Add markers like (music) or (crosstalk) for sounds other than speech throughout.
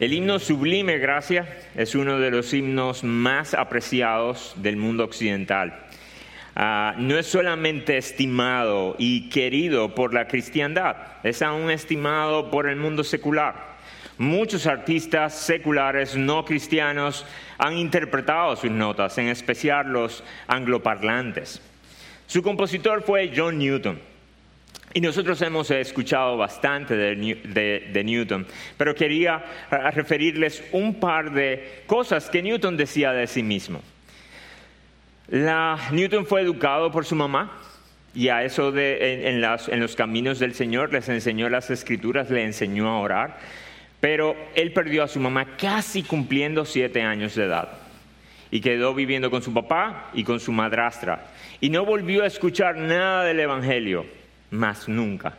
El himno Sublime Gracia es uno de los himnos más apreciados del mundo occidental. Ah, no es solamente estimado y querido por la cristiandad, es aún estimado por el mundo secular. Muchos artistas seculares no cristianos han interpretado sus notas, en especial los angloparlantes. Su compositor fue John Newton. Y nosotros hemos escuchado bastante de, Newton, pero quería referirles un par de cosas que Newton decía de sí mismo. Newton fue educado por su mamá y a eso en, en los caminos del Señor les enseñó las escrituras, le enseñó a orar, pero él perdió a su mamá casi cumpliendo siete años de edad y quedó viviendo con su papá y con su madrastra y no volvió a escuchar nada del Evangelio más nunca.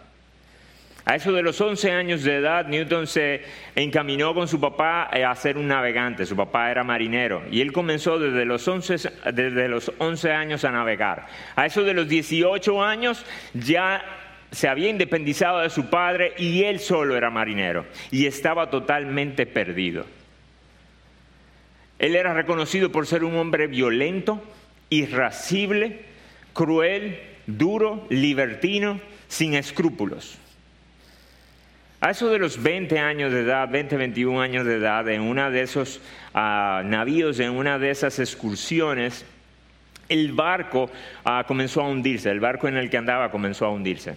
A eso de los 11 años de edad, Newton se encaminó con su papá a ser un navegante. Su papá era marinero y él comenzó desde los 11, desde los 11 años a navegar. A eso de los 18 años ya se había independizado de su padre y él solo era marinero y estaba totalmente perdido. Él era reconocido por ser un hombre violento, irascible, cruel, duro, libertino, sin escrúpulos. A eso de los 20 años de edad, 20, 21 años de edad, en uno de esos ah, navíos, en una de esas excursiones, el barco ah, comenzó a hundirse, el barco en el que andaba comenzó a hundirse.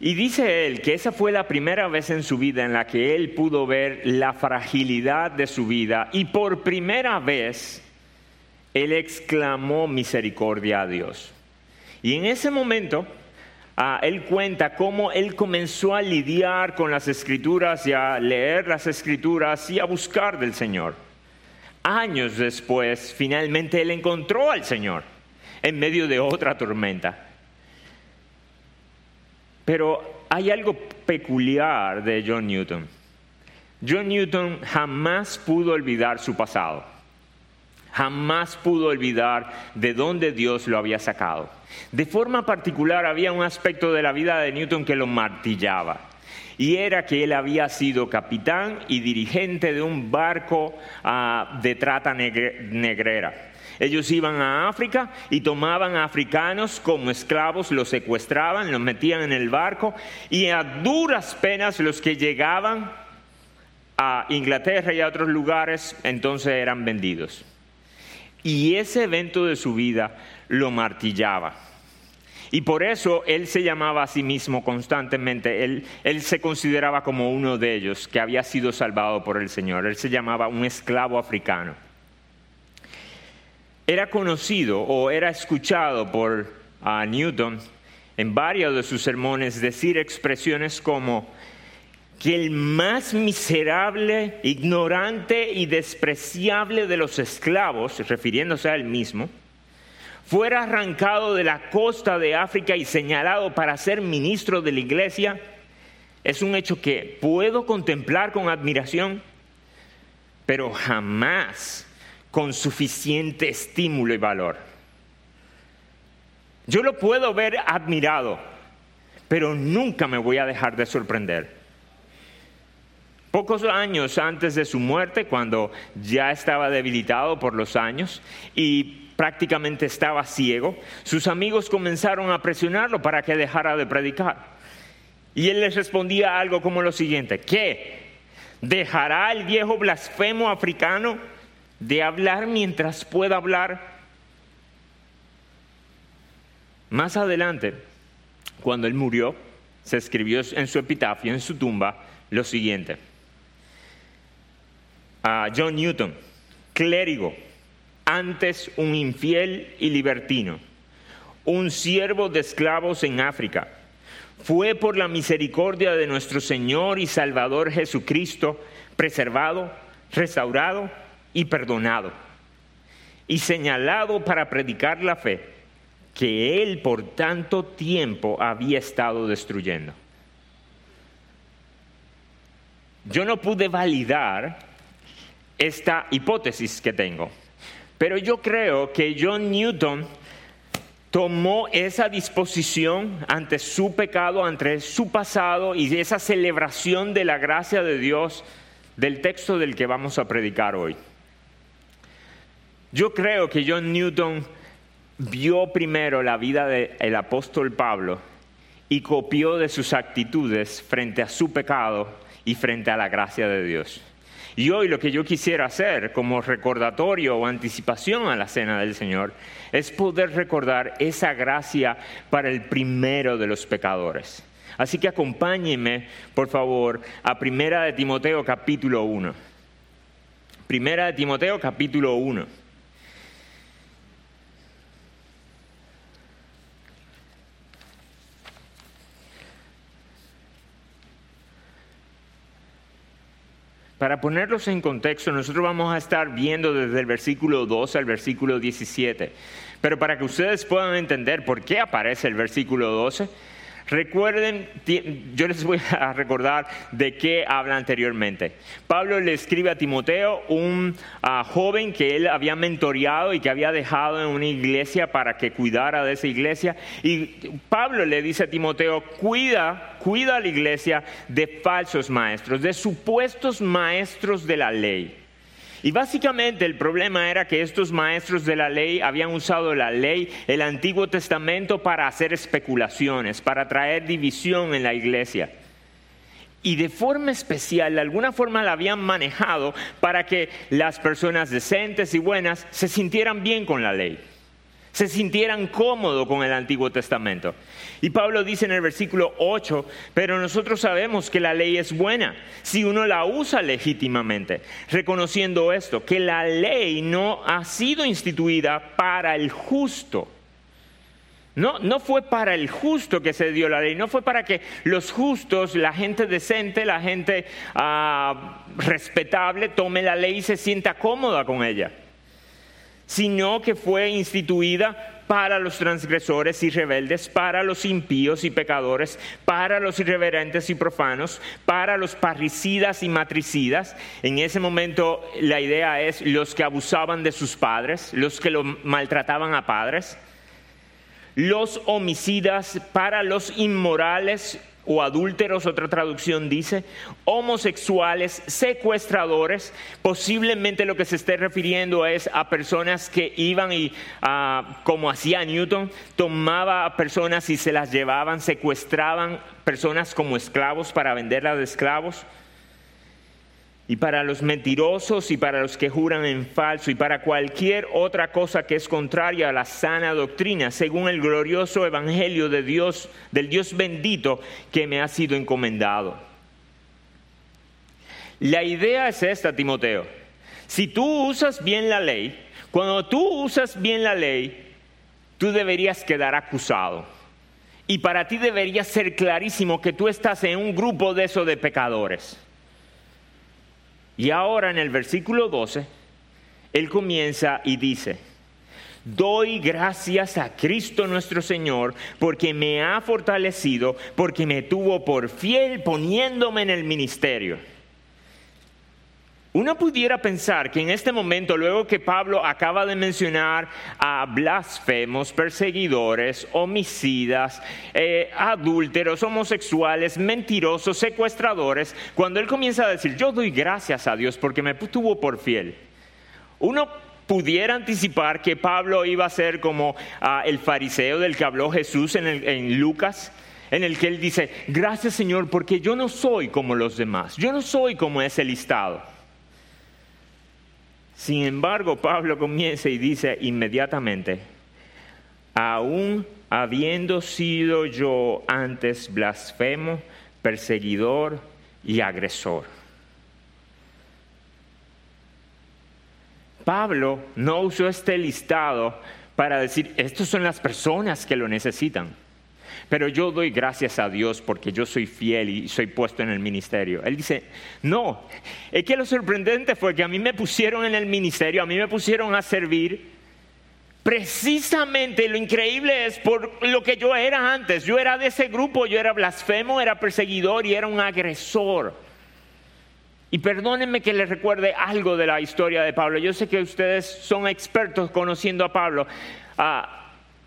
Y dice él que esa fue la primera vez en su vida en la que él pudo ver la fragilidad de su vida y por primera vez él exclamó misericordia a Dios. Y en ese momento, ah, él cuenta cómo él comenzó a lidiar con las escrituras y a leer las escrituras y a buscar del Señor. Años después, finalmente él encontró al Señor en medio de otra tormenta. Pero hay algo peculiar de John Newton. John Newton jamás pudo olvidar su pasado. Jamás pudo olvidar de dónde Dios lo había sacado. De forma particular había un aspecto de la vida de Newton que lo martillaba. Y era que él había sido capitán y dirigente de un barco ah, de trata negrera. Ellos iban a África y tomaban a africanos como esclavos, los secuestraban, los metían en el barco y a duras penas los que llegaban a Inglaterra y a otros lugares entonces eran vendidos. Y ese evento de su vida lo martillaba. Y por eso él se llamaba a sí mismo constantemente, él, él, se consideraba como uno de ellos que había sido salvado por el Señor, él se llamaba un esclavo africano. Era conocido o era escuchado por Newton en varios de sus sermones decir expresiones como que el más miserable, ignorante y despreciable de los esclavos, refiriéndose a él mismo, fuera arrancado de la costa de África y señalado para ser ministro de la iglesia, es un hecho que puedo contemplar con admiración, pero jamás con suficiente estímulo y valor. Yo lo puedo ver admirado, pero nunca me voy a dejar de sorprender. Pocos años antes de su muerte, cuando ya estaba debilitado por los años y prácticamente estaba ciego, sus amigos comenzaron a presionarlo para que dejara de predicar. Y él les respondía algo como lo siguiente, ¿qué? ¿Dejará el viejo blasfemo africano de hablar mientras pueda hablar. Más adelante, cuando él murió, se escribió en su epitafio, en su tumba, lo siguiente. A John Newton, clérigo, antes un infiel y libertino, un siervo de esclavos en África, fue por la misericordia de nuestro Señor y Salvador Jesucristo preservado, restaurado y perdonado, y señalado para predicar la fe que él por tanto tiempo había estado destruyendo. Yo no pude validar esta hipótesis que tengo, pero yo creo que John Newton tomó esa disposición ante su pecado, ante su pasado y esa celebración de la gracia de Dios del texto del que vamos a predicar hoy. Yo creo que John Newton vio primero la vida del apóstol Pablo y copió de sus actitudes frente a su pecado y frente a la gracia de Dios. Y hoy lo que yo quisiera hacer como recordatorio o anticipación a la cena del Señor es poder recordar esa gracia para el primero de los pecadores. Así que acompáñenme, por favor, a Primera de Timoteo capítulo 1. Primera de Timoteo capítulo 1. Para ponerlos en contexto, nosotros vamos a estar viendo desde el versículo 12 al versículo 17. Pero para que ustedes puedan entender por qué aparece el versículo 12, Recuerden, yo les voy a recordar de qué habla anteriormente. Pablo le escribe a Timoteo, un ah, joven que él había mentoreado y que había dejado en una iglesia para que cuidara de esa iglesia. Y Pablo le dice a Timoteo, cuida, cuida a la iglesia de falsos maestros, de supuestos maestros de la ley y básicamente el problema era que estos maestros de la ley habían usado la ley, el Antiguo Testamento, para hacer especulaciones, para traer división en la iglesia. Y de forma especial, de alguna forma la habían manejado para que las personas decentes y buenas se sintieran bien con la ley se sintieran cómodos con el Antiguo Testamento. Y Pablo dice en el versículo 8, pero nosotros sabemos que la ley es buena si uno la usa legítimamente, reconociendo esto, que la ley no ha sido instituida para el justo. No, no fue para el justo que se dio la ley, no fue para que los justos, la gente decente, la gente ah, respetable, tome la ley y se sienta cómoda con ella sino que fue instituida para los transgresores y rebeldes, para los impíos y pecadores, para los irreverentes y profanos, para los parricidas y matricidas. En ese momento la idea es los que abusaban de sus padres, los que lo maltrataban a padres, los homicidas, para los inmorales o adúlteros, otra traducción dice, homosexuales, secuestradores, posiblemente lo que se esté refiriendo es a personas que iban y, ah, como hacía Newton, tomaba a personas y se las llevaban, secuestraban personas como esclavos para venderlas de esclavos y para los mentirosos y para los que juran en falso y para cualquier otra cosa que es contraria a la sana doctrina, según el glorioso evangelio de Dios, del Dios bendito que me ha sido encomendado. La idea es esta, Timoteo. Si tú usas bien la ley, cuando tú usas bien la ley, tú deberías quedar acusado. Y para ti debería ser clarísimo que tú estás en un grupo de esos de pecadores. Y ahora en el versículo 12, él comienza y dice, Doy gracias a Cristo nuestro Señor porque me ha fortalecido, porque me tuvo por fiel poniéndome en el ministerio uno pudiera pensar que en este momento, luego que Pablo acaba de mencionar a blasfemos, perseguidores, homicidas, eh, adúlteros, homosexuales, mentirosos, secuestradores, cuando él comienza a decir, yo doy gracias a Dios porque me tuvo por fiel, uno pudiera anticipar que Pablo iba a ser como ah, el fariseo del que habló Jesús en, en Lucas, en el que él dice, gracias Señor porque yo no soy como los demás, yo no soy como ese listado. Sin embargo, Pablo comienza y dice inmediatamente, aún habiendo sido yo antes blasfemo, perseguidor y agresor. Pablo no usó este listado para decir, estas son las personas que lo necesitan. Pero yo doy gracias a Dios porque yo soy fiel y soy puesto en el ministerio. Él dice, no, es que lo sorprendente fue que a mí me pusieron en el ministerio, a mí me pusieron a servir. Precisamente lo increíble es por lo que yo era antes. Yo era de ese grupo, yo era blasfemo, era perseguidor y era un agresor. Y perdónenme que les recuerde algo de la historia de Pablo. Yo sé que ustedes son expertos conociendo a Pablo, ah,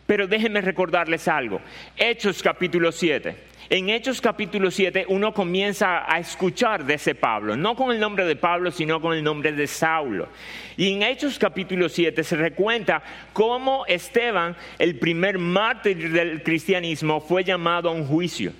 pero déjenme recordarles algo. Hechos capítulo 7. En Hechos capítulo 7 uno comienza a escuchar de ese Pablo, no con el nombre de Pablo, sino con el nombre de Saulo. Y en Hechos capítulo 7 se recuenta cómo Esteban, el primer mártir del cristianismo, fue llamado a un juicio.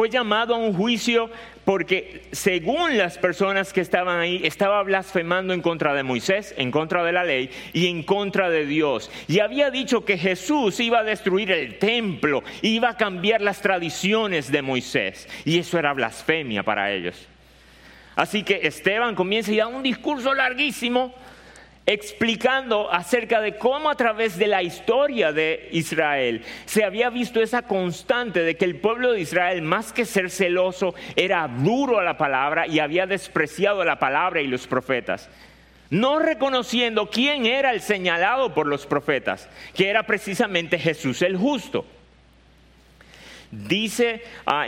Fue llamado a un juicio porque según las personas que estaban ahí, estaba blasfemando en contra de Moisés, en contra de la ley y en contra de Dios. Y había dicho que Jesús iba a destruir el templo, iba a cambiar las tradiciones de Moisés. Y eso era blasfemia para ellos. Así que Esteban comienza y da un discurso larguísimo explicando acerca de cómo a través de la historia de Israel se había visto esa constante de que el pueblo de Israel, más que ser celoso, era duro a la palabra y había despreciado la palabra y los profetas. No reconociendo quién era el señalado por los profetas, que era precisamente Jesús el justo. Dice ah,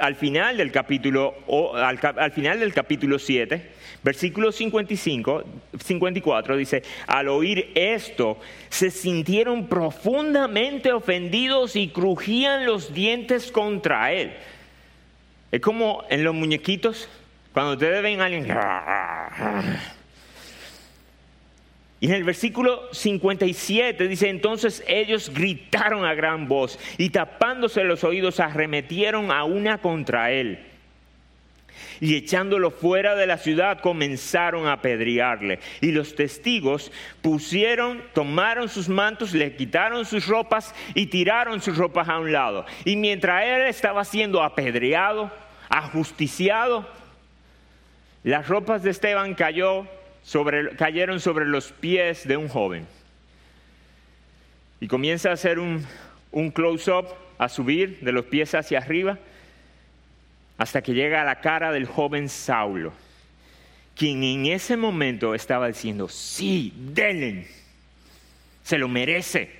al final del capítulo, al final del capítulo 7, Versículo 55, 54 dice, al oír esto, se sintieron profundamente ofendidos y crujían los dientes contra él. Es como en los muñequitos, cuando ustedes ven a alguien... Y en el versículo 57 dice, entonces ellos gritaron a gran voz y tapándose los oídos arremetieron a una contra él y echándolo fuera de la ciudad comenzaron a apedrearle. Y los testigos pusieron, tomaron sus mantos, le quitaron sus ropas y tiraron sus ropas a un lado. Y mientras él estaba siendo apedreado, ajusticiado, las ropas de Esteban cayó sobre, cayeron sobre los pies de un joven. Y comienza a hacer un, un close-up, a subir de los pies hacia arriba hasta que llega a la cara del joven Saulo, quien en ese momento estaba diciendo, sí, denle, se lo merece.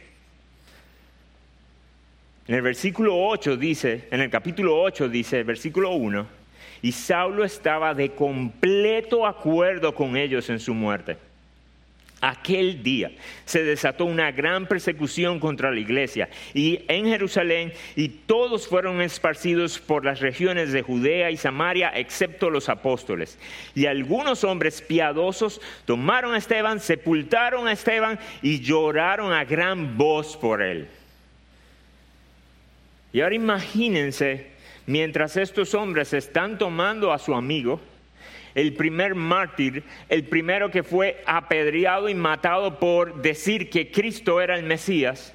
En el versículo 8 dice, en el capítulo 8 dice, versículo 1, y Saulo estaba de completo acuerdo con ellos en su muerte aquel día se desató una gran persecución contra la iglesia y en Jerusalén y todos fueron esparcidos por las regiones de Judea y Samaria excepto los apóstoles. Y algunos hombres piadosos tomaron a Esteban, sepultaron a Esteban y lloraron a gran voz por él. Y ahora imagínense, mientras estos hombres están tomando a su amigo, el primer mártir, el primero que fue apedreado y matado por decir que Cristo era el Mesías,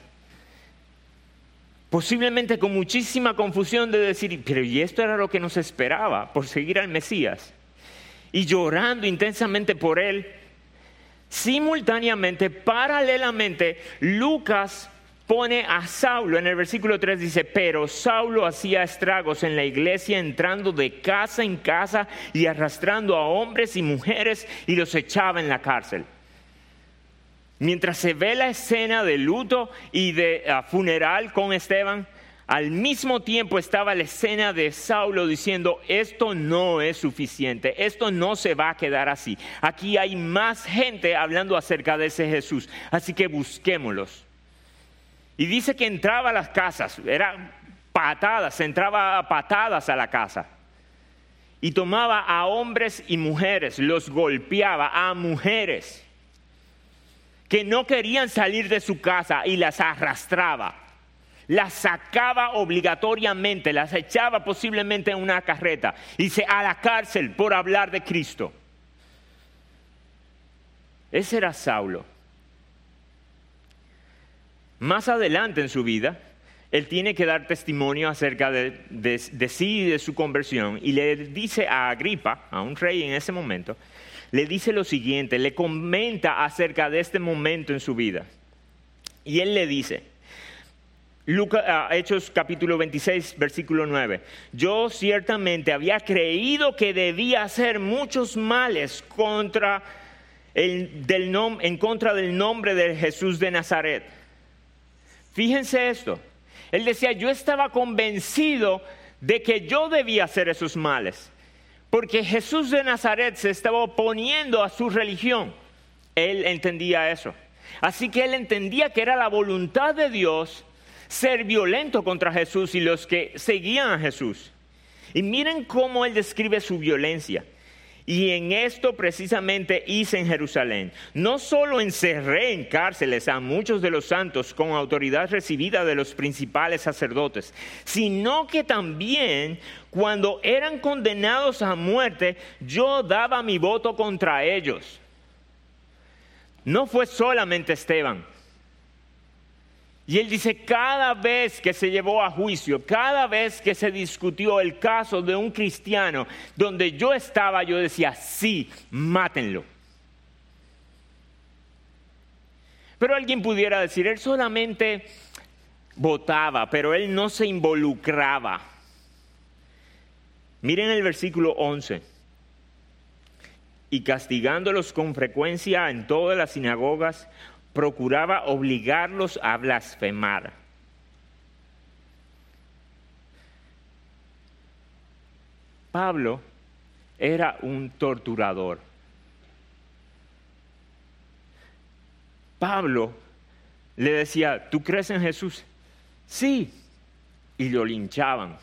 posiblemente con muchísima confusión de decir, pero ¿y esto era lo que nos esperaba por seguir al Mesías? Y llorando intensamente por él, simultáneamente, paralelamente, Lucas pone a Saulo, en el versículo 3 dice, pero Saulo hacía estragos en la iglesia entrando de casa en casa y arrastrando a hombres y mujeres y los echaba en la cárcel. Mientras se ve la escena de luto y de ah, funeral con Esteban, al mismo tiempo estaba la escena de Saulo diciendo, esto no es suficiente, esto no se va a quedar así. Aquí hay más gente hablando acerca de ese Jesús, así que busquémoslos. Y dice que entraba a las casas, eran patadas, entraba a patadas a la casa. Y tomaba a hombres y mujeres, los golpeaba a mujeres que no querían salir de su casa y las arrastraba. Las sacaba obligatoriamente, las echaba posiblemente en una carreta y se a la cárcel por hablar de Cristo. Ese era Saulo. Más adelante en su vida, él tiene que dar testimonio acerca de, sí y de su conversión y le dice a Agripa, a un rey en ese momento, le dice lo siguiente, le comenta acerca de este momento en su vida. Y él le dice, ah, Hechos capítulo 26, versículo 9. Yo ciertamente había creído que debía hacer muchos males contra el, del en contra del nombre de Jesús de Nazaret Fíjense esto. Él decía, yo estaba convencido de que yo debía hacer esos males, porque Jesús de Nazaret se estaba oponiendo a su religión. Él entendía eso. Así que él entendía que era la voluntad de Dios ser violento contra Jesús y los que seguían a Jesús. Y miren cómo él describe su violencia. Y en esto precisamente hice en Jerusalén. No solo encerré en cárceles a muchos de los santos con autoridad recibida de los principales sacerdotes, sino que también cuando eran condenados a muerte, yo daba mi voto contra ellos. No fue solamente Esteban, y él dice, cada vez que se llevó a juicio, cada vez que se discutió el caso de un cristiano donde yo estaba, yo decía, sí, mátenlo. Pero alguien pudiera decir, él solamente votaba, pero él no se involucraba. Miren el versículo 11. Y castigándolos con frecuencia en todas las sinagogas, procuraba obligarlos a blasfemar. Pablo era un torturador. Pablo le decía, ¿tú crees en Jesús? Sí. Y lo linchaban.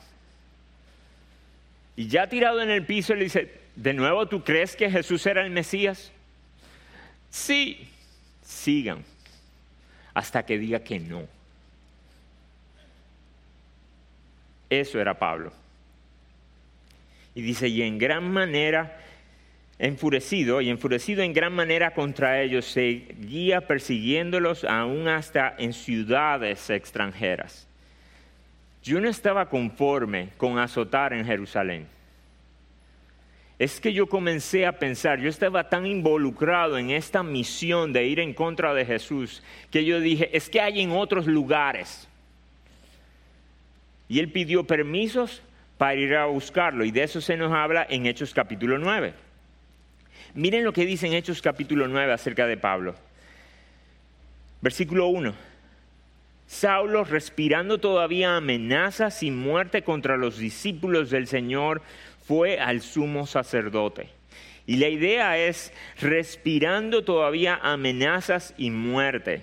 Y ya tirado en el piso le dice, ¿de nuevo tú crees que Jesús era el Mesías? Sí sigan hasta que diga que no. Eso era Pablo. Y dice, y en gran manera, enfurecido, y enfurecido en gran manera contra ellos, seguía persiguiéndolos aún hasta en ciudades extranjeras. Yo no estaba conforme con azotar en Jerusalén es que yo comencé a pensar, yo estaba tan involucrado en esta misión de ir en contra de Jesús, que yo dije, es que hay en otros lugares. Y él pidió permisos para ir a buscarlo, y de eso se nos habla en Hechos capítulo 9. Miren lo que dice en Hechos capítulo 9 acerca de Pablo. Versículo 1. Saulo, respirando todavía amenazas y muerte contra los discípulos del Señor, fue al sumo sacerdote. Y la idea es respirando todavía amenazas y muerte.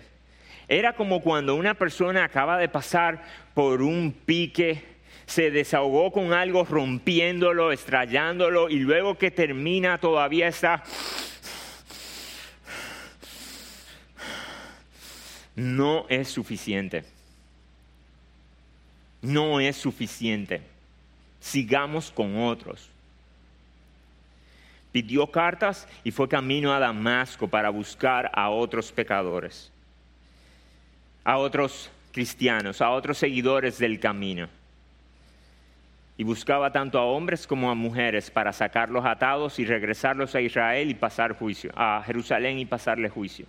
Era como cuando una persona acaba de pasar por un pique, se desahogó con algo rompiéndolo, estrellándolo y luego que termina todavía está... No es suficiente. No es suficiente sigamos con otros. Pidió cartas y fue camino a Damasco para buscar a otros pecadores, a otros cristianos, a otros seguidores del camino. Y buscaba tanto a hombres como a mujeres para sacarlos atados y regresarlos a Israel y pasar juicio, a Jerusalén y pasarle juicio.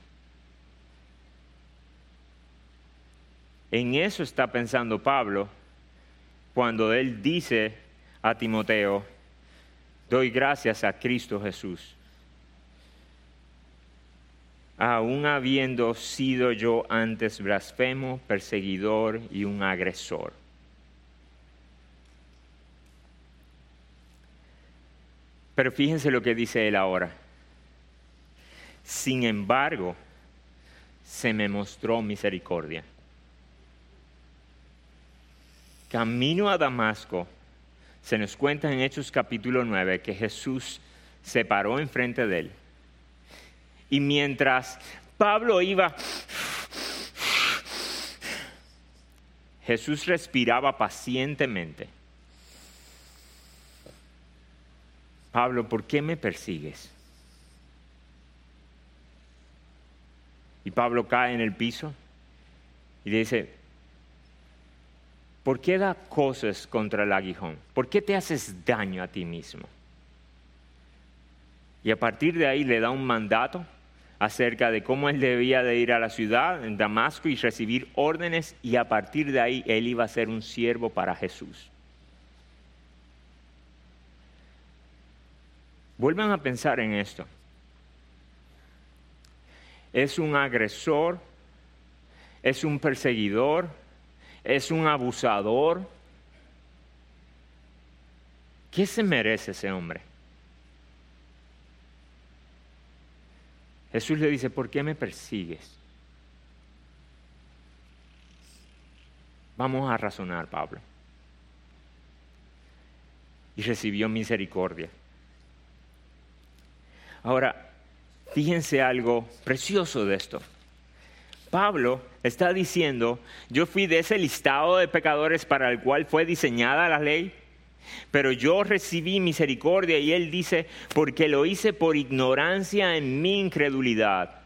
En eso está pensando Pablo cuando él dice a Timoteo, doy gracias a Cristo Jesús. Aún habiendo sido yo antes blasfemo, perseguidor y un agresor. Pero fíjense lo que dice él ahora. Sin embargo, se me mostró misericordia. Camino a Damasco, se nos cuenta en Hechos capítulo 9 que Jesús se paró enfrente de él. Y mientras Pablo iba, Jesús respiraba pacientemente. Pablo, ¿por qué me persigues? Y Pablo cae en el piso y dice, ¿por qué da cosas contra el aguijón? ¿Por qué te haces daño a ti mismo? Y a partir de ahí le da un mandato acerca de cómo él debía de ir a la ciudad, en Damasco, y recibir órdenes, y a partir de ahí él iba a ser un siervo para Jesús. Vuelvan a pensar en esto. Es un agresor, es un perseguidor, es un abusador. ¿Qué se merece ese hombre? Jesús le dice, ¿por qué me persigues? Vamos a razonar, Pablo. Y recibió misericordia. Ahora, fíjense algo precioso de esto. Pablo está diciendo, yo fui de ese listado de pecadores para el cual fue diseñada la ley, pero yo recibí misericordia y él dice, porque lo hice por ignorancia en mi incredulidad.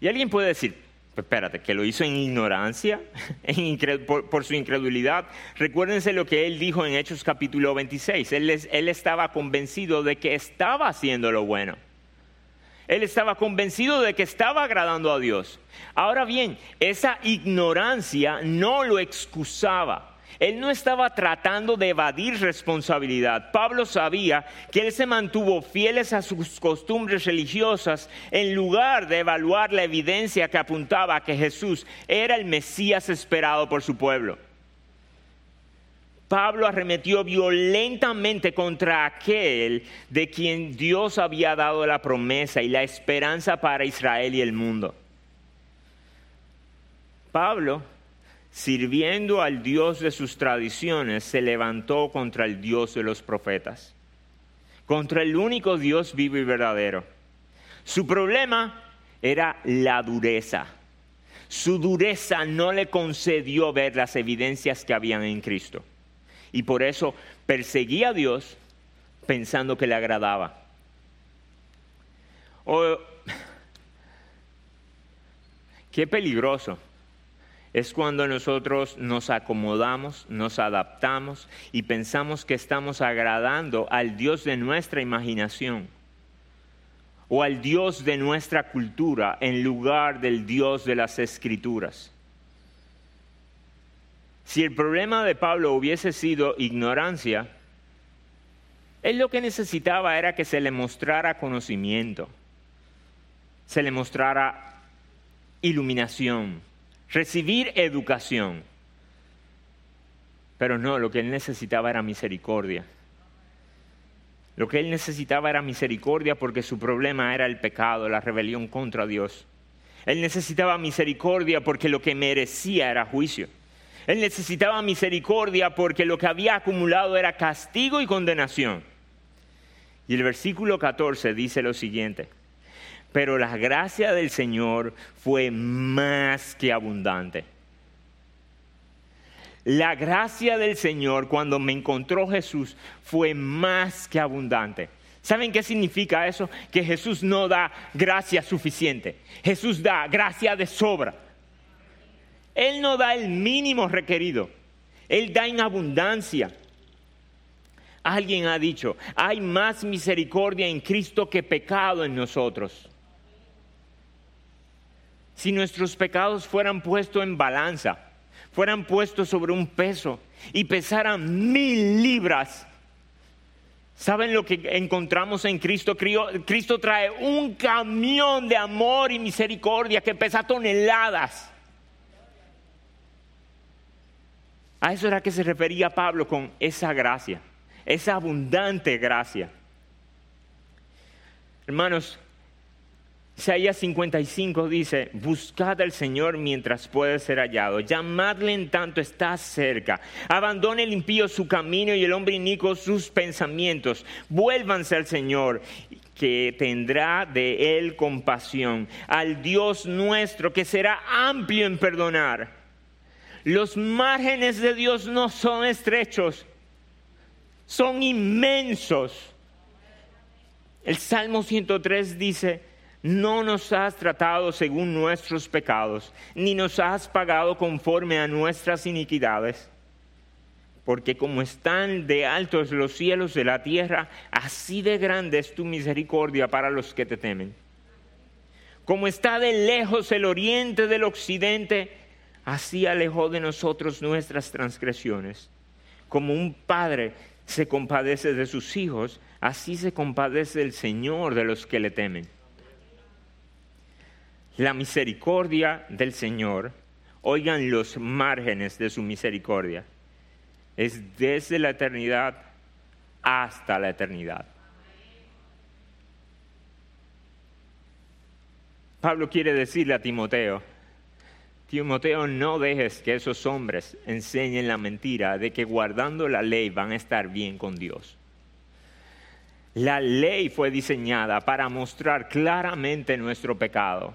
Y alguien puede decir, espérate, que lo hizo en ignorancia, (laughs) por, su incredulidad. Recuérdense lo que él dijo en Hechos capítulo 26. Él, él estaba convencido de que estaba haciendo lo bueno. Él estaba convencido de que estaba agradando a Dios. Ahora bien, esa ignorancia no lo excusaba. Él no estaba tratando de evadir responsabilidad. Pablo sabía que él se mantuvo fieles a sus costumbres religiosas en lugar de evaluar la evidencia que apuntaba a que Jesús era el Mesías esperado por su pueblo. Pablo arremetió violentamente contra aquel de quien Dios había dado la promesa y la esperanza para Israel y el mundo. Pablo sirviendo al Dios de sus tradiciones, se levantó contra el Dios de los profetas, contra el único Dios vivo y verdadero. Su problema era la dureza. Su dureza no le concedió ver las evidencias que habían en Cristo. Y por eso perseguía a Dios pensando que le agradaba. Qué peligroso es cuando nosotros nos acomodamos, nos adaptamos y pensamos que estamos agradando al Dios de nuestra imaginación o al Dios de nuestra cultura en lugar del Dios de las escrituras. Si el problema de Pablo hubiese sido ignorancia, él lo que necesitaba era que se le mostrara conocimiento, se le mostrara iluminación, recibir educación. Pero no, lo que él necesitaba era misericordia. Lo que él necesitaba era misericordia porque su problema era el pecado, la rebelión contra Dios. Él necesitaba misericordia porque lo que merecía era juicio. Él necesitaba misericordia porque lo que había acumulado era castigo y condenación. Y el versículo 14 dice lo siguiente pero la gracia del Señor fue más que abundante. La gracia del Señor cuando me encontró Jesús fue más que abundante. ¿Saben qué significa eso? Que Jesús no da gracia suficiente. Jesús da gracia de sobra. Él no da el mínimo requerido. Él da en abundancia. Alguien ha dicho, hay más misericordia en Cristo que pecado en nosotros si nuestros pecados fueran puestos en balanza, fueran puestos sobre un peso y pesaran mil libras, ¿saben lo que encontramos en Cristo? Cristo trae un camión de amor y misericordia que pesa toneladas. A eso era que se refería Pablo con esa gracia, esa abundante gracia. Hermanos, Isaías 55 dice, buscad al Señor mientras puede ser hallado, llamadle en tanto está cerca, abandone el impío su camino y el hombre inico sus pensamientos, vuélvanse al Señor que tendrá de él compasión, al Dios nuestro que será amplio en perdonar. Los márgenes de Dios no son estrechos, son inmensos. El Salmo 103 dice, no nos has tratado según nuestros pecados, ni nos has pagado conforme a nuestras iniquidades. Porque como están de altos los cielos de la tierra, así de grande es tu misericordia para los que te temen. Como está de lejos el oriente del occidente, así alejó de nosotros nuestras transgresiones. Como un padre se compadece de sus hijos, así se compadece el Señor de los que le temen la misericordia del Señor, oigan los márgenes de su misericordia, es desde la eternidad hasta la eternidad. Pablo quiere decirle a Timoteo, Timoteo, no dejes que esos hombres enseñen la mentira de que guardando la ley van a estar bien con Dios. La ley fue diseñada para mostrar claramente nuestro pecado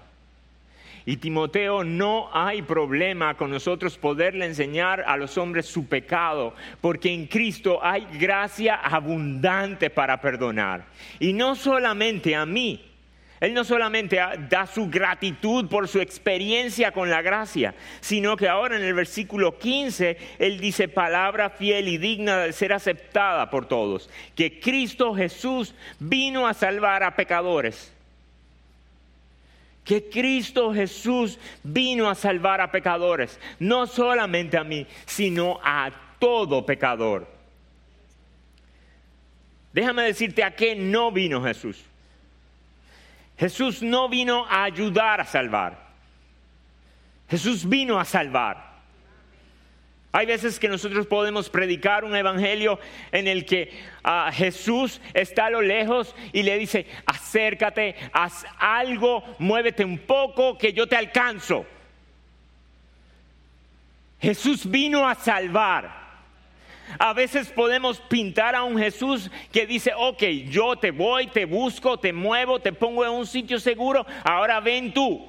y Timoteo, no hay problema con nosotros poderle enseñar a los hombres su pecado, porque en Cristo hay gracia abundante para perdonar. Y no solamente a mí, él no solamente da su gratitud por su experiencia con la gracia, sino que ahora en el versículo 15 Él dice palabra fiel y digna de ser aceptada por todos, que Cristo Jesús vino a salvar a pecadores que Cristo Jesús vino a salvar a pecadores, no solamente a mí, sino a todo pecador. Déjame decirte a qué no vino Jesús. Jesús no vino a ayudar a salvar. Jesús vino a salvar. Hay veces que nosotros podemos predicar un evangelio en el que Jesús está a lo lejos y le dice, acércate, haz algo, muévete un poco, que yo te alcanzo. Jesús vino a salvar. A veces podemos pintar a un Jesús que dice, ok, yo te voy, te busco, te muevo, te pongo en un sitio seguro, ahora ven tú.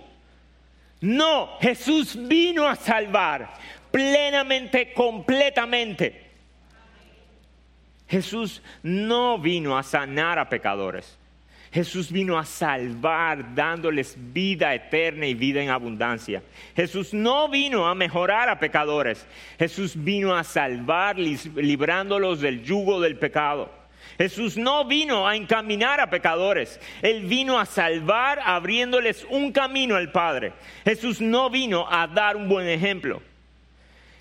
No, Jesús vino a salvar plenamente, completamente. Jesús no vino a sanar a pecadores. Jesús vino a salvar dándoles vida eterna y vida en abundancia. Jesús no vino a mejorar a pecadores. Jesús vino a salvar librándolos del yugo del pecado. Jesús no vino a encaminar a pecadores, Él vino a salvar abriéndoles un camino al Padre. Jesús no vino a dar un buen ejemplo.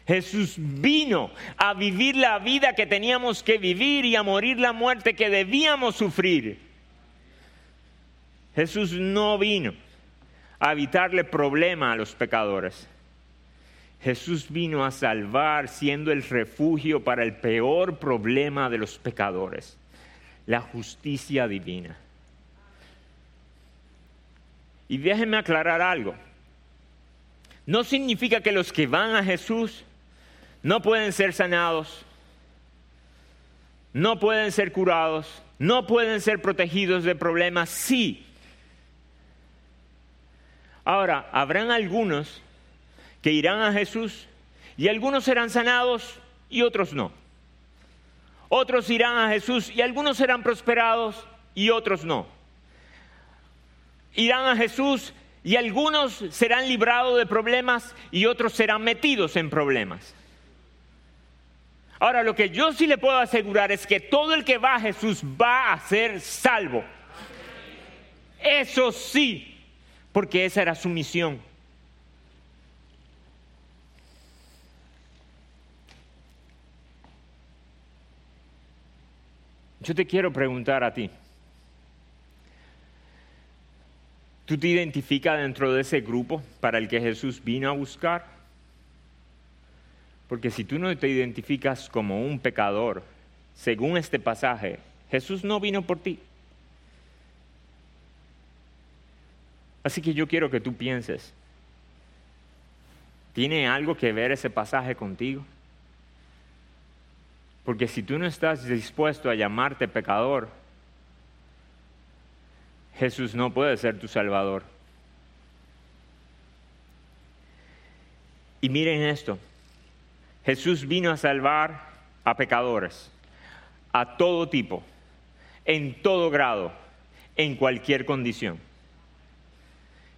Jesús vino a vivir la vida que teníamos que vivir y a morir la muerte que debíamos sufrir. Jesús no vino a evitarle problema a los pecadores. Jesús vino a salvar siendo el refugio para el peor problema de los pecadores, la justicia divina. Y déjenme aclarar algo. No significa que los que van a Jesús no pueden ser sanados, no pueden ser curados, no pueden ser protegidos de problemas, sí. Ahora, habrán algunos que irán a Jesús y algunos serán sanados y otros no. Otros irán a Jesús y algunos serán prosperados y otros no. Irán a Jesús y algunos serán librados de problemas y otros serán metidos en problemas. Ahora, lo que yo sí le puedo asegurar es que todo el que va a Jesús va a ser salvo. Eso sí, porque esa era su misión. Yo te quiero preguntar a ti. ¿Tú te identificas dentro de ese grupo para el que Jesús vino a buscar? Porque si tú no te identificas como un pecador, según este pasaje, Jesús no vino por ti. Así que yo quiero que tú pienses, ¿tiene algo que ver ese pasaje contigo? Porque si tú no estás dispuesto a llamarte pecador, Jesús no puede ser tu Salvador. Y miren esto, Jesús vino a salvar a pecadores, a todo tipo, en todo grado, en cualquier condición.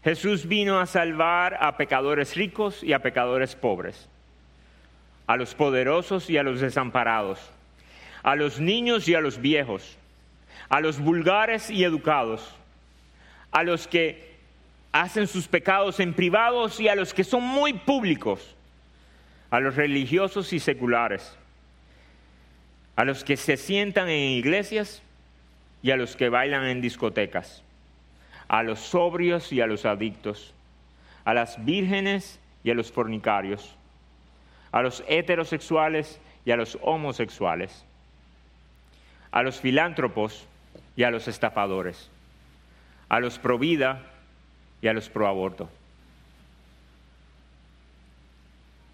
Jesús vino a salvar a pecadores ricos y a pecadores pobres, a los poderosos y a los desamparados, a los niños y a los viejos, a los vulgares y educados, a los que hacen sus pecados en privados y a los que son muy públicos, a los religiosos y seculares, a los que se sientan en iglesias y a los que bailan en discotecas a los sobrios y a los adictos, a las vírgenes y a los fornicarios, a los heterosexuales y a los homosexuales, a los filántropos y a los estafadores, a los pro vida y a los pro aborto.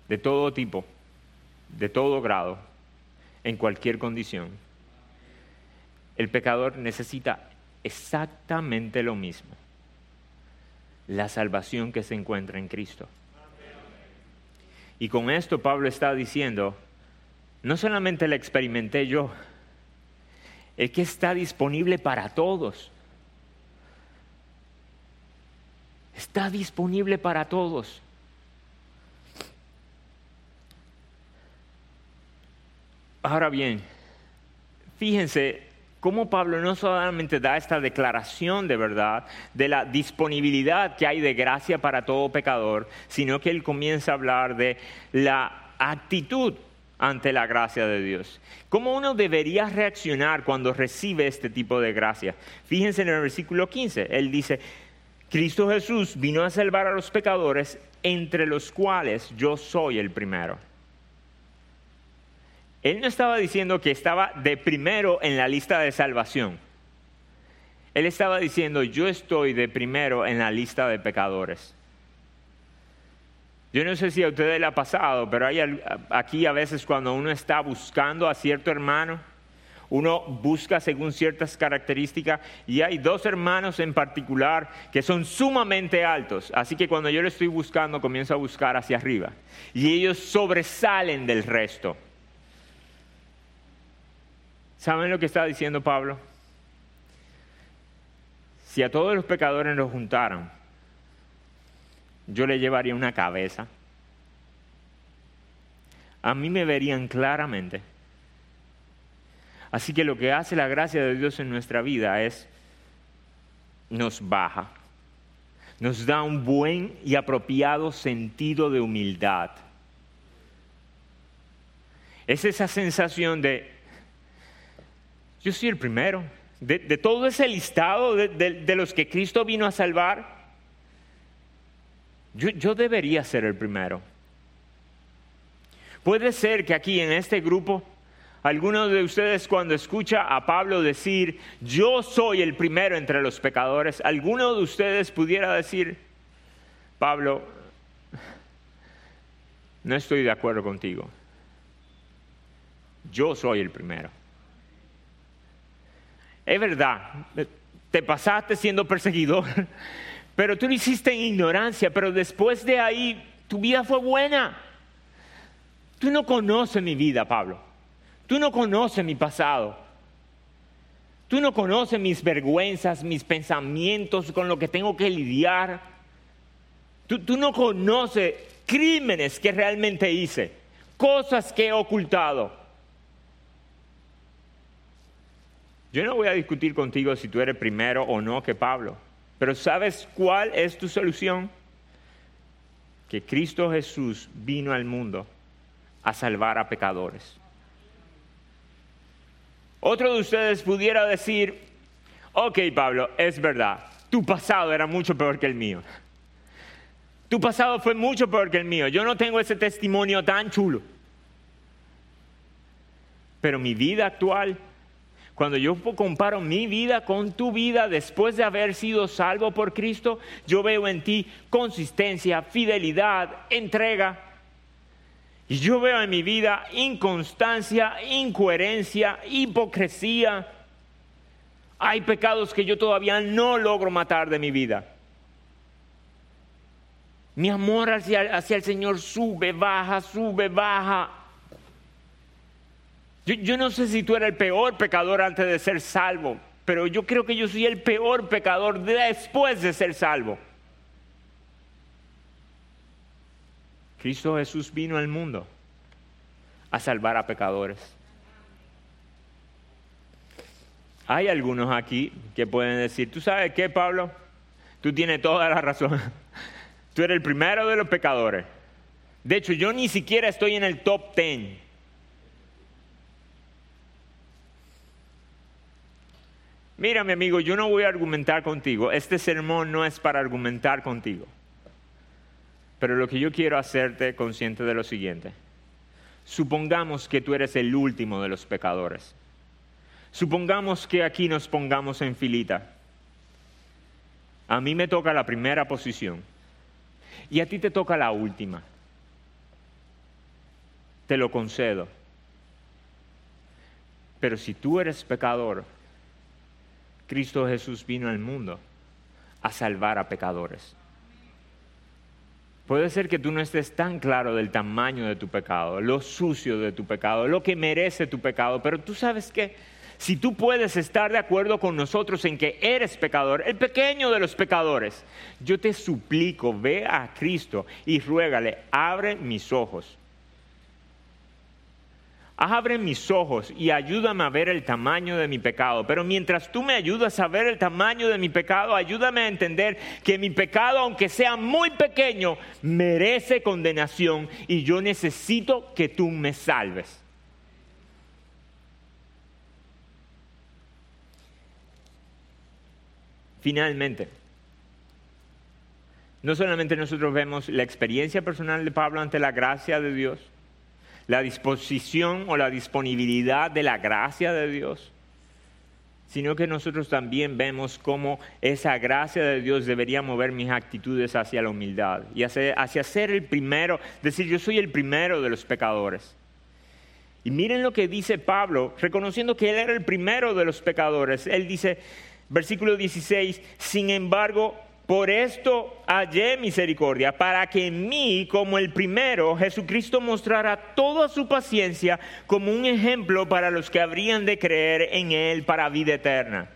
De todo tipo, de todo grado, en cualquier condición. El pecador necesita exactamente lo mismo. La salvación que se encuentra en Cristo. Y con esto Pablo está diciendo, no solamente la experimenté yo, es que está disponible para todos. Está disponible para todos. Ahora bien, fíjense cómo Pablo no solamente da esta declaración de verdad de la disponibilidad que hay de gracia para todo pecador, sino que él comienza a hablar de la actitud ante la gracia de Dios. ¿Cómo uno debería reaccionar cuando recibe este tipo de gracia? Fíjense en el versículo 15, él dice, Cristo Jesús vino a salvar a los pecadores, entre los cuales yo soy el primero. Él no estaba diciendo que estaba de primero en la lista de salvación. Él estaba diciendo, yo estoy de primero en la lista de pecadores. Yo no sé si a ustedes le ha pasado, pero hay aquí a veces cuando uno está buscando a cierto hermano, uno busca según ciertas características y hay dos hermanos en particular que son sumamente altos. Así que cuando yo lo estoy buscando, comienzo a buscar hacia arriba. Y ellos sobresalen del resto. ¿Saben lo que está diciendo Pablo? Si a todos los pecadores nos juntaran, yo le llevaría una cabeza. A mí me verían claramente. Así que lo que hace la gracia de Dios en nuestra vida es nos baja, nos da un buen y apropiado sentido de humildad. Es esa sensación de yo soy el primero. De, todo ese listado de, los que Cristo vino a salvar, yo, yo debería ser el primero. Puede ser que aquí en este grupo, alguno de ustedes cuando escucha a Pablo decir, yo soy el primero entre los pecadores, alguno de ustedes pudiera decir, Pablo, no estoy de acuerdo contigo. Yo soy el primero. Es verdad, te pasaste siendo perseguidor, (laughs) pero tú lo hiciste en ignorancia, pero después de ahí tu vida fue buena. Tú no conoces mi vida, Pablo. Tú no conoces mi pasado. Tú no conoces mis vergüenzas, mis pensamientos con lo que tengo que lidiar. Tú, tú, no conoces crímenes que realmente hice, cosas que he ocultado. Yo no voy a discutir contigo si tú eres primero o no que Pablo, pero ¿sabes cuál es tu solución? Que Cristo Jesús vino al mundo a salvar a pecadores. Otro de ustedes pudiera decir, ok Pablo, es verdad, tu pasado era mucho peor que el mío. Tu pasado fue mucho peor que el mío. Yo no tengo ese testimonio tan chulo. Pero mi vida actual cuando yo comparo mi vida con tu vida después de haber sido salvo por Cristo, yo veo en ti consistencia, fidelidad, entrega. Y yo veo en mi vida inconstancia, incoherencia, hipocresía. Hay pecados que yo todavía no logro matar de mi vida. Mi amor hacia, hacia el Señor sube, baja, sube, baja. Yo, no sé si tú eras el peor pecador antes de ser salvo, pero yo creo que yo soy el peor pecador después de ser salvo. Cristo Jesús vino al mundo a salvar a pecadores. Hay algunos aquí que pueden decir, ¿tú sabes qué, Pablo? Tú tienes toda la razón. (laughs) Tú eres el primero de los pecadores. De hecho, yo ni siquiera estoy en el top ten. Mira, mi amigo, yo no voy a argumentar contigo. Este sermón no es para argumentar contigo. Pero lo que yo quiero hacerte consciente de lo siguiente. Supongamos que tú eres el último de los pecadores. Supongamos que aquí nos pongamos en filita. A mí me toca la primera posición y a ti te toca la última. Te lo concedo. Pero si tú eres pecador, Cristo Jesús vino al mundo a salvar a pecadores. Puede ser que tú no estés tan claro del tamaño de tu pecado, lo sucio de tu pecado, lo que merece tu pecado, pero tú sabes que si tú puedes estar de acuerdo con nosotros en que eres pecador, el pequeño de los pecadores, yo te suplico, ve a Cristo y ruégale, abre mis ojos abre mis ojos y ayúdame a ver el tamaño de mi pecado. Pero mientras tú me ayudas a ver el tamaño de mi pecado, ayúdame a entender que mi pecado, aunque sea muy pequeño, merece condenación y yo necesito que tú me salves. Finalmente, no solamente nosotros vemos la experiencia personal de Pablo ante la gracia de Dios, la disposición o la disponibilidad de la gracia de Dios, sino que nosotros también vemos cómo esa gracia de Dios debería mover mis actitudes hacia la humildad y hacia, ser el primero, decir yo soy el primero de los pecadores. Y miren lo que dice Pablo, reconociendo que él era el primero de los pecadores. Él dice, versículo 16, sin embargo, por esto hallé misericordia, para que en mí, como el primero, Jesucristo mostrara toda su paciencia como un ejemplo para los que habrían de creer en Él para vida eterna.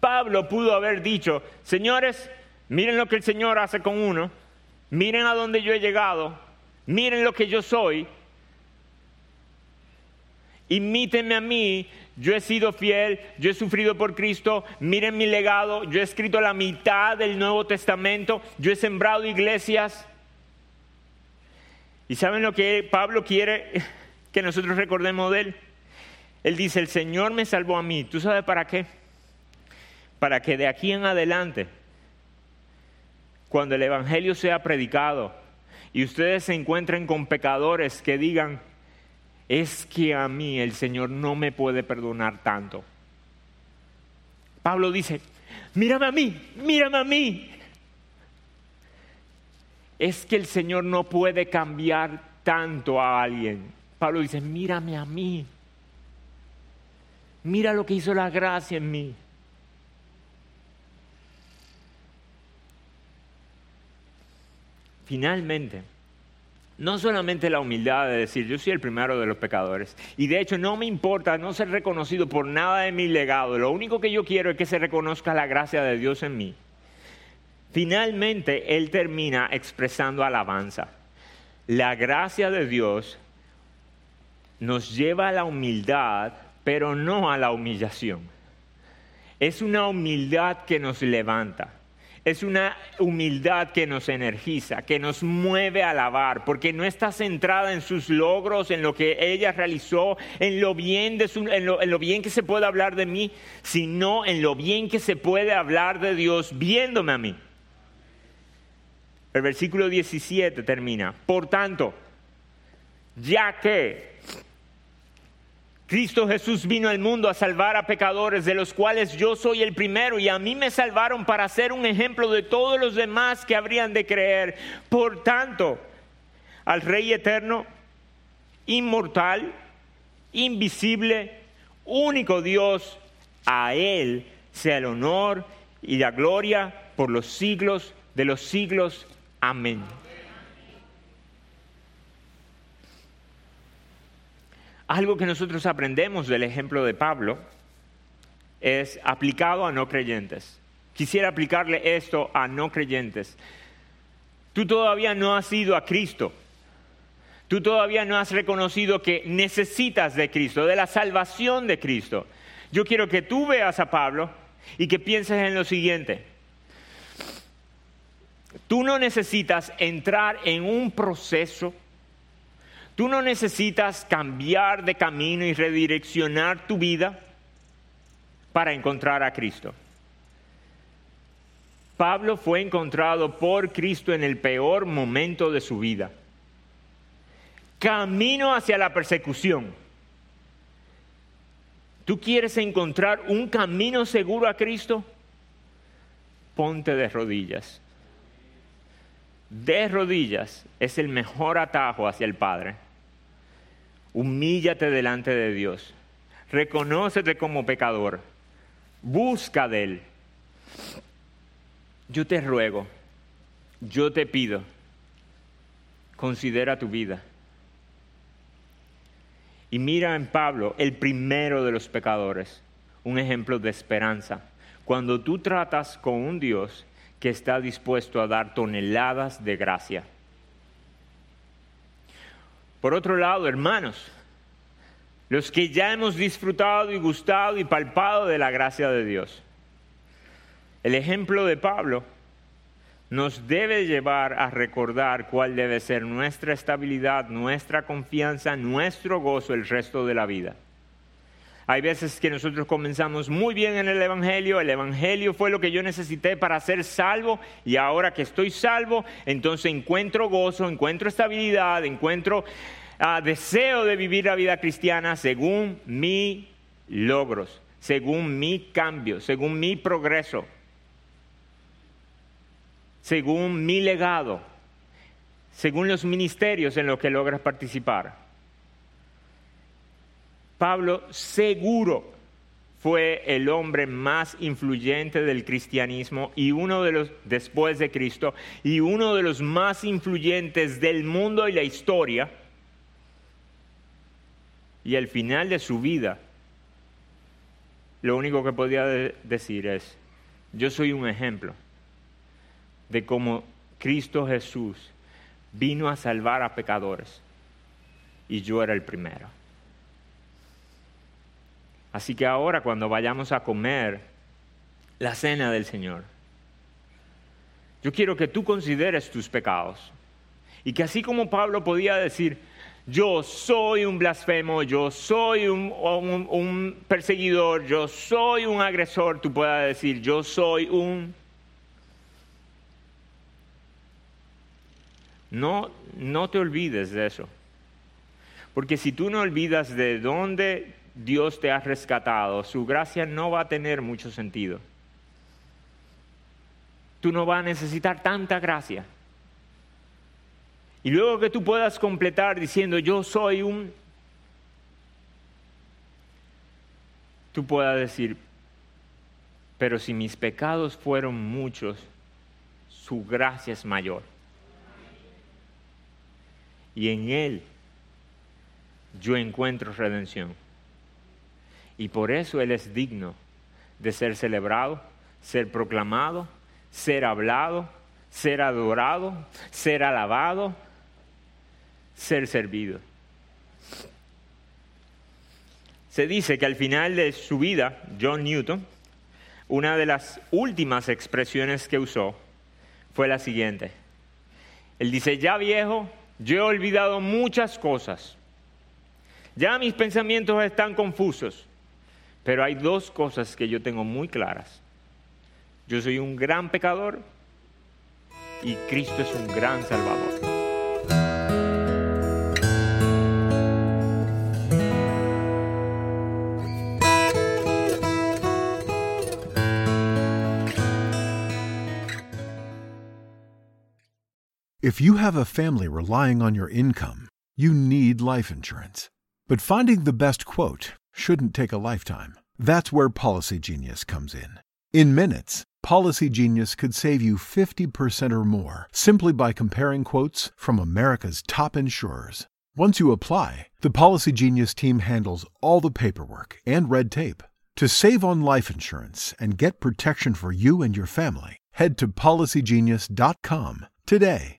Pablo pudo haber dicho, señores, miren lo que el Señor hace con uno, miren a dónde yo he llegado, miren lo que yo soy, imítenme a mí, yo he sido fiel, yo he sufrido por Cristo, miren mi legado, yo he escrito la mitad del Nuevo Testamento, yo he sembrado iglesias. ¿Y saben lo que Pablo quiere (laughs) que nosotros recordemos de él? Él dice, el Señor me salvó a mí. ¿Tú sabes para qué? Para que de aquí en adelante, cuando el Evangelio sea predicado y ustedes se encuentren con pecadores que digan, es que a mí el Señor no me puede perdonar tanto. Pablo dice, mírame a mí, mírame a mí. Es que el Señor no puede cambiar tanto a alguien. Pablo dice, mírame a mí. Mira lo que hizo la gracia en mí. Finalmente, no solamente la humildad de decir, yo soy el primero de los pecadores. Y de hecho no me importa no ser reconocido por nada de mi legado. Lo único que yo quiero es que se reconozca la gracia de Dios en mí. Finalmente, Él termina expresando alabanza. La gracia de Dios nos lleva a la humildad, pero no a la humillación. Es una humildad que nos levanta es una humildad que nos energiza, que nos mueve a alabar, porque no está centrada en sus logros, en lo que ella realizó, en lo bien, de en, lo, en lo bien que se puede hablar de mí, sino en lo bien que se puede hablar de Dios viéndome a mí. El versículo 17 termina, por tanto, ya que Cristo Jesús vino al mundo a salvar a pecadores, de los cuales yo soy el primero, y a mí me salvaron para ser un ejemplo de todos los demás que habrían de creer. Por tanto, al Rey eterno, inmortal, invisible, único Dios, a Él sea el honor y la gloria por los siglos de los siglos. Amén. Algo que nosotros aprendemos del ejemplo de Pablo es aplicado a no creyentes. Quisiera aplicarle esto a no creyentes. Tú todavía no has ido a Cristo. Tú todavía no has reconocido que necesitas de Cristo, de la salvación de Cristo. Yo quiero que tú veas a Pablo y que pienses en lo siguiente. Tú no necesitas entrar en un proceso, tú no necesitas cambiar de camino y redireccionar tu vida para encontrar a Cristo. Pablo fue encontrado por Cristo en el peor momento de su vida. Camino hacia la persecución. ¿Tú quieres encontrar un camino seguro a Cristo? Ponte de rodillas. De rodillas es el mejor atajo hacia el Padre. Humíllate delante de Dios. Reconócete como pecador. Busca de Él yo te ruego, yo te pido, considera tu vida. Y mira en Pablo, el primero de los pecadores, un ejemplo de esperanza. Cuando tú tratas con un Dios que está dispuesto a dar toneladas de gracia. Por otro lado, hermanos, los que ya hemos disfrutado y gustado y palpado de la gracia de Dios, el ejemplo de Pablo nos debe llevar a recordar cuál debe ser nuestra estabilidad, nuestra confianza, nuestro gozo el resto de la vida. Hay veces que nosotros comenzamos muy bien en el Evangelio, el Evangelio fue lo que yo necesité para ser salvo y ahora que estoy salvo, entonces encuentro gozo, encuentro estabilidad, encuentro ah, deseo de vivir la vida cristiana según mis logros, según mi cambio, según mi progreso según mi legado, según los ministerios en los que logras participar. Pablo seguro fue el hombre más influyente del cristianismo y uno de los después de Cristo y uno de los más influyentes del mundo y la historia. Y al final de su vida, lo único que podía decir es, yo soy un ejemplo de cómo Cristo Jesús vino a salvar a pecadores y yo era el primero. Así que ahora cuando vayamos a comer la cena del Señor, yo quiero que tú consideres tus pecados y que así como Pablo podía decir, yo soy un blasfemo, yo soy un, perseguidor, yo soy un agresor, tú puedas decir, yo soy un No, no te olvides de eso. Porque si tú no olvidas de dónde Dios te ha rescatado, su gracia no va a tener mucho sentido. Tú no vas a necesitar tanta gracia. Y luego que tú puedas completar diciendo, yo soy un... Tú puedas decir, pero si mis pecados fueron muchos, su gracia es mayor y en Él yo encuentro redención. Y por eso Él es digno de ser celebrado, ser proclamado, ser hablado, ser adorado, ser alabado, ser servido. Se dice que al final de su vida, John Newton, una de las últimas expresiones que usó fue la siguiente. Él dice, ya viejo, yo he olvidado muchas cosas. Ya mis pensamientos están confusos. Pero hay dos cosas que yo tengo muy claras. Yo soy un gran pecador y Cristo es un gran salvador. If you have a family relying on your income, you need life insurance. But finding the best quote shouldn't take a lifetime. That's where Policy Genius comes in. In minutes, Policy Genius could save you 50% or more simply by comparing quotes from America's top insurers. Once you apply, the Policy Genius team handles all the paperwork and red tape. To save on life insurance and get protection for you and your family, head to policygenius.com today.